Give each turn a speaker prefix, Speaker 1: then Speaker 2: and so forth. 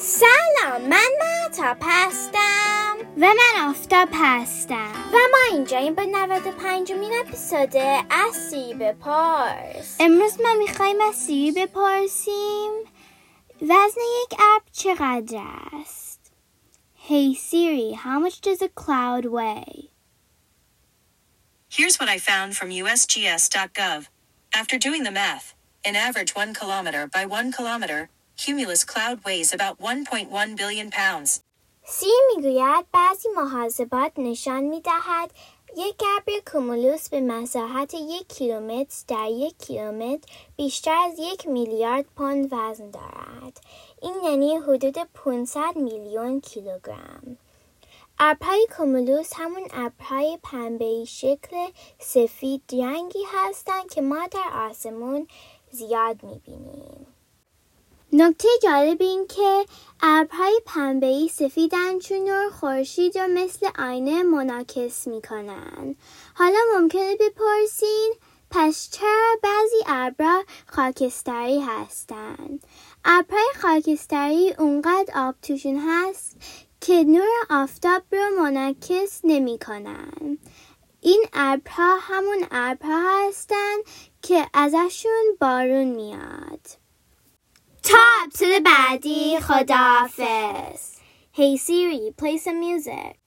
Speaker 1: سلام من مهتاب هستم
Speaker 2: و من آفتاب هستم
Speaker 1: و ما اینجا این به 95 مین اپیزود از سیری بپرس
Speaker 2: امروز ما می‌خوایم از سیری بپرسیم وزن یک ابر چقدر است Hey Siri, how much does a cloud weigh?
Speaker 3: Here's what I found from USGS.gov. After doing the math, an average 1 kilometer by 1 kilometer, cumulus cloud weighs about 1.1 billion pounds.
Speaker 1: سی می‌گوید بعضی محاسبات نشان می‌دهد یک ابر کومولوس به مساحت یک کیلومتر در یک کیلومتر بیشتر از یک میلیارد پوند وزن دارد. این یعنی حدود 500 میلیون کیلوگرم. ابرهای کومولوس همون ابرهای پنبه‌ای شکل سفید رنگی هستند که ما در آسمون زیاد می‌بینیم.
Speaker 2: نکته جالب این که ابرهای پنبه‌ای سفیدن چون نور خورشید را مثل آینه منعکس می‌کنن. حالا ممکنه بپرسین پس چرا بعضی ابرها خاکستری هستند؟ ابرهای خاکستری اونقدر آب توشون هست که نور آفتاب رو منعکس نمی‌کنن. این ابرها همون ابرها هستند که ازشون بارون میاد.
Speaker 1: تا اپسود بعدی خداحافظ Hey Siri, play some music.